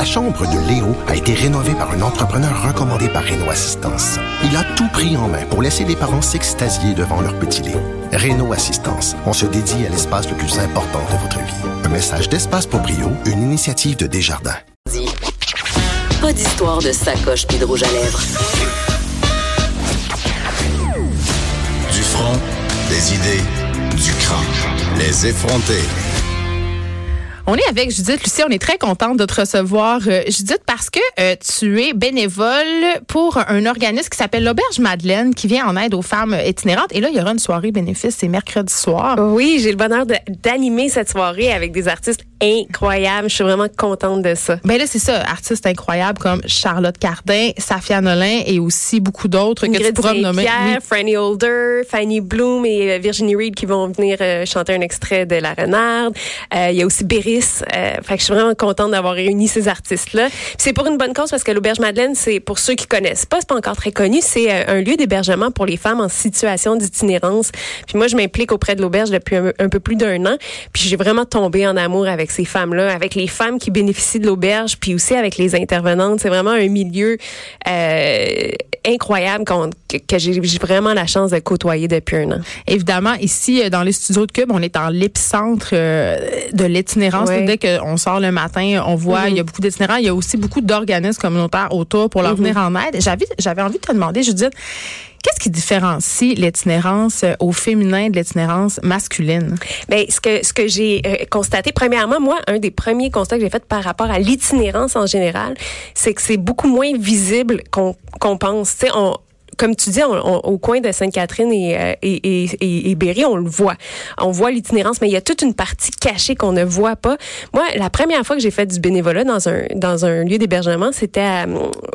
La chambre de Léo a été rénovée par un entrepreneur recommandé par Renault Assistance. Il a tout pris en main pour laisser les parents s'extasier devant leur petit Léo. Renault Assistance, on se dédie à l'espace le plus important de votre vie. Un message d'Espace pour Brio, une initiative de Desjardins. Pas d'histoire de sacoche puis de rouge à lèvres. Du front, des idées, du crâne. Les effronter. On est avec Judith Lucie. On est très contente de te recevoir, euh, Judith, parce que euh, tu es bénévole pour un organisme qui s'appelle l'Auberge Madeleine, qui vient en aide aux femmes itinérantes. Et là, il y aura une soirée bénéfice, c'est mercredi soir. Oui, j'ai le bonheur d'animer cette soirée avec des artistes incroyables. Je suis vraiment contente de ça. Ben là, c'est ça, artistes incroyables comme Charlotte Cardin, Safia Nolin et aussi beaucoup d'autres que tu pourras me nommer. Pierre, Franny Holder, Fanny Bloom et euh, Virginie Reed qui vont venir chanter un extrait de La Renarde. Il y a aussi Berry euh, fait que je suis vraiment contente d'avoir réuni ces artistes-là. C'est pour une bonne cause parce que l'auberge Madeleine, c'est pour ceux qui connaissent pas, c'est pas encore très connu, c'est euh, un lieu d'hébergement pour les femmes en situation d'itinérance. Puis moi, je m'implique auprès de l'auberge depuis un, peu plus d'un an. Puis j'ai vraiment tombé en amour avec ces femmes-là, avec les femmes qui bénéficient de l'auberge, puis aussi avec les intervenantes. C'est vraiment un milieu euh, incroyable que j'ai vraiment la chance de côtoyer depuis un an. Évidemment, ici, dans les studios de Cube, on est en l'épicentre de l'itinérance Dès qu'on sort le matin, on voit, il y a beaucoup d'itinérants. Il y a aussi beaucoup d'organismes communautaires autour pour leur mhm. venir en aide. J'avais, j'avais envie de te demander, Judith, Qu'est-ce qui différencie l'itinérance euh, au féminin de l'itinérance masculine? Bien, ce que, ce que j'ai euh, constaté, premièrement, moi, un des premiers constats que j'ai fait par rapport à l'itinérance en général, c'est que c'est beaucoup moins visible qu'on qu'on pense. Tu sais, comme tu dis, au coin de Sainte-Catherine euh, et, et, et, Berry, on le voit. On voit l'itinérance, mais il y a toute une partie cachée qu'on ne voit pas. Moi, la première fois que j'ai fait du bénévolat dans un, dans un lieu d'hébergement, c'était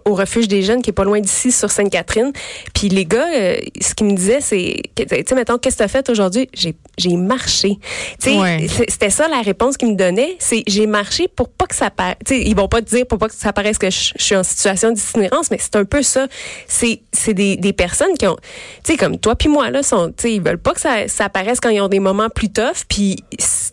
au refuge des jeunes qui est pas loin d'ici sur Sainte-Catherine. Puis les gars, euh, ce qu'ils me disaient, c'est, tu sais, mettons, qu'est-ce que tu as fait aujourd'hui? J'ai, j'ai marché. Tu sais, c'était ça la réponse qu'ils me donnaient. C'est j'ai marché pour pas que ça paraisse. Tu sais, ils vont pas te dire pour pas que ça paraisse que je, je suis en situation d'itinérance, mais c'est un peu ça. C'est, c'est des des, personnes qui ont, tu sais, comme toi puis moi, là, sont, ils veulent pas que ça, apparaisse quand ils ont des moments plus tough. Puis,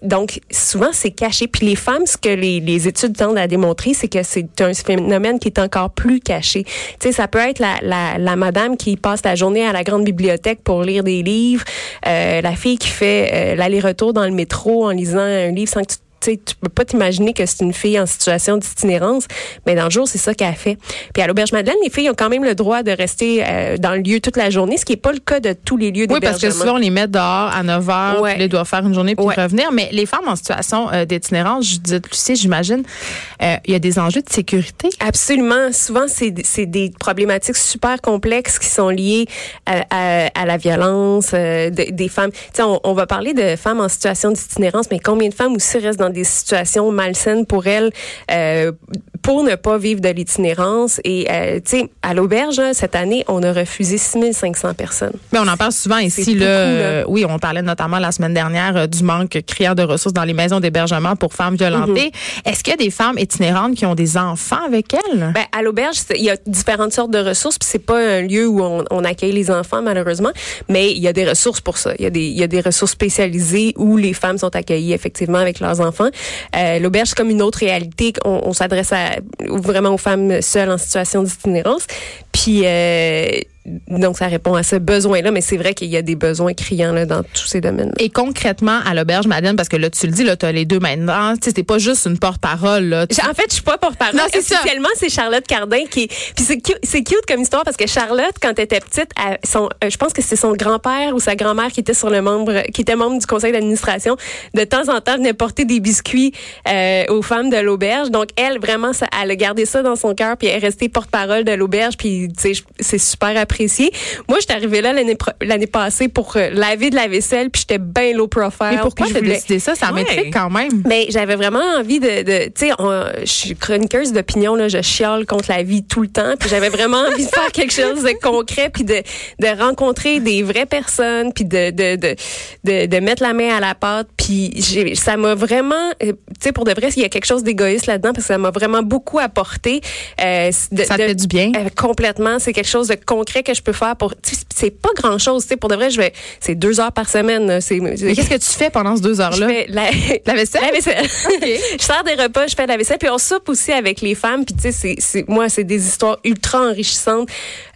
donc, souvent, c'est caché. Puis les femmes, ce que les, les études tendent à démontrer, c'est que c'est un phénomène qui est encore plus caché. Tu sais, ça peut être la, la, la, madame qui passe la journée à la grande bibliothèque pour lire des livres, euh, la fille qui fait euh, l'aller-retour dans le métro en lisant un livre sans que tu tu tu peux pas t'imaginer que c'est une fille en situation d'itinérance, mais dans le jour, c'est ça qu'elle fait. Puis à l'auberge Madeleine, les filles ont quand même le droit de rester euh, dans le lieu toute la journée, ce qui est pas le cas de tous les lieux d'hébergement. Oui, parce que souvent on les met dehors à 9 heures, ouais. ils doivent faire une journée puis revenir. Mais les femmes en situation euh, d'itinérance, je dis Lucie, j'imagine, euh, il y a des enjeux de sécurité. Absolument. Souvent, c'est des problématiques super complexes qui sont liées à, à, la violence des femmes. On, on va parler de femmes en situation d'itinérance, mais combien de femmes aussi restent dans des situations malsaines pour elles euh, pour ne pas vivre de l'itinérance. Et, euh, tu sais, à l'auberge, cette année, on a refusé 6500 personnes. Mais on en parle souvent ici. Là, euh, oui, on parlait notamment la semaine dernière du manque criant de ressources dans les maisons d'hébergement pour femmes violentées. Mm-hmm. Est-ce qu'il y a des femmes itinérantes qui ont des enfants avec elles? Ben, à l'auberge, il y a différentes sortes de ressources. Puis c'est pas un lieu où on, on, accueille les enfants, malheureusement. Mais il y a des ressources pour ça. Il y, a des, il y a des ressources spécialisées où les femmes sont accueillies effectivement avec leurs enfants. Euh, L'auberge, c'est comme une autre réalité. On, on s'adresse à, vraiment aux femmes seules en situation d'itinérance. Puis euh, donc, ça répond à ce besoin-là, mais c'est vrai qu'il y a des besoins criants là, dans tous ces domaines. Et concrètement, à l'auberge, Madeleine, parce que là, tu le dis, là, tu as les deux maintenant, tu sais, c'est pas juste une porte-parole. Là. En fait, je suis pas porte-parole. Non, Officiellement, c'est Charlotte Cardin qui Puis c'est cute, cute, comme histoire parce que Charlotte, quand elle était petite, son, euh, je pense que c'est son grand-père ou sa grand-mère qui était sur le membre, qui était membre du conseil d'administration. De temps en temps, venait porter des biscuits euh, aux femmes de l'auberge. Donc, elle, vraiment, ça, elle a gardé ça dans son cœur, puis elle est restée porte-parole de l'auberge, puis tu sais, c'est super apprécié. Moi, j'étais arrivée là l'année passée pour euh, laver de la vaisselle, puis j'étais bien low profile. Mais pourquoi t'as décidé ça? Ça m'intrigue quand même. Mais j'avais vraiment envie de, de tu sais, je suis chroniqueuse d'opinion, là, je chiale contre la vie tout le temps, puis j'avais vraiment envie de faire quelque chose de concret, puis de, de rencontrer des vraies personnes, puis de, de, de, de, de mettre la main à la pâte, puis ça m'a vraiment, euh, tu sais, pour de vrai, il y a quelque chose d'égoïste là-dedans, parce que ça m'a vraiment beaucoup apporté. Euh, de, ça te fait du bien? complètement. C'est quelque chose de concret que je peux faire pour c'est pas grand chose, tu sais pour de vrai, je vais c'est deux heures par semaine, c'est qu'est-ce que tu fais pendant ces deux heures-là? Je fais la, la vaisselle? La vaisselle. je sers des repas, je fais la vaisselle puis on soupe aussi avec les femmes puis tu sais c'est moi c'est des histoires ultra enrichissantes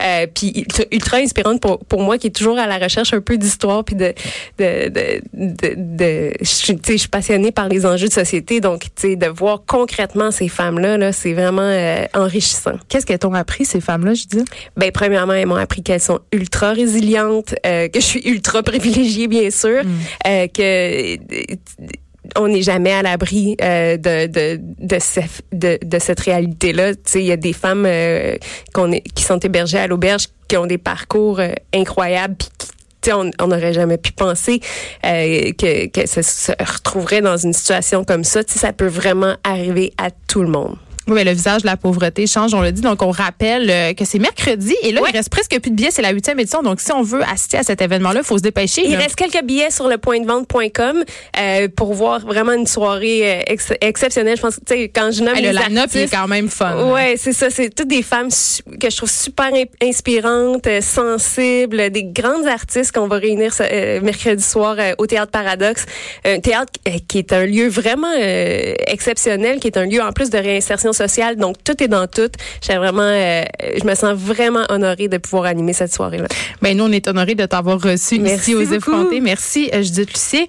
euh, puis ultra inspirantes pour pour moi qui est toujours à la recherche un peu d'histoire puis de de de, de, de je, je suis passionnée par les enjeux de société donc de voir concrètement ces femmes là là c'est vraiment euh, enrichissant. Qu'est-ce qu'elles t'ont appris ces femmes là je dis? Ben premièrement elles m'ont appris qu'elles sont ultra résilientes, euh, que je suis ultra privilégiée bien sûr, mm. euh, que on n'est jamais à l'abri euh, de, de, de, de, de, cette réalité-là. Il y a des femmes euh, qu'on est, qui sont hébergées à l'auberge qui ont des parcours euh, incroyables puis qui on n'aurait jamais pu penser euh, que, que ça se retrouverait dans une situation comme ça. ça peut vraiment arriver à tout le monde. Oui, le visage de la pauvreté change, on l'a dit. Donc, on rappelle euh, que c'est mercredi et là, il reste presque plus de billets. C'est la huitième édition. Donc, si on veut assister à cet événement-là, il faut se dépêcher. Il reste quelques billets sur le point de vente.com euh, pour voir vraiment une soirée euh, exceptionnelle. Je pense que, quand je nomme hey, Le line-up est quand même fun. Ouais, c'est ça. C'est toutes des femmes que je trouve super inspirantes, sensibles, des grandes artistes qu'on va réunir ce, mercredi soir au Théâtre Paradoxe. Un théâtre qui est un lieu vraiment exceptionnel, qui est un lieu en plus de réinsertion sociale. Donc, tout est dans tout. J'ai vraiment, euh, je me sens vraiment honorée de pouvoir animer cette soirée-là. Ben, nous, on est honorés de t'avoir reçu ici aux effrontés. Merci, euh, Judith Lucier.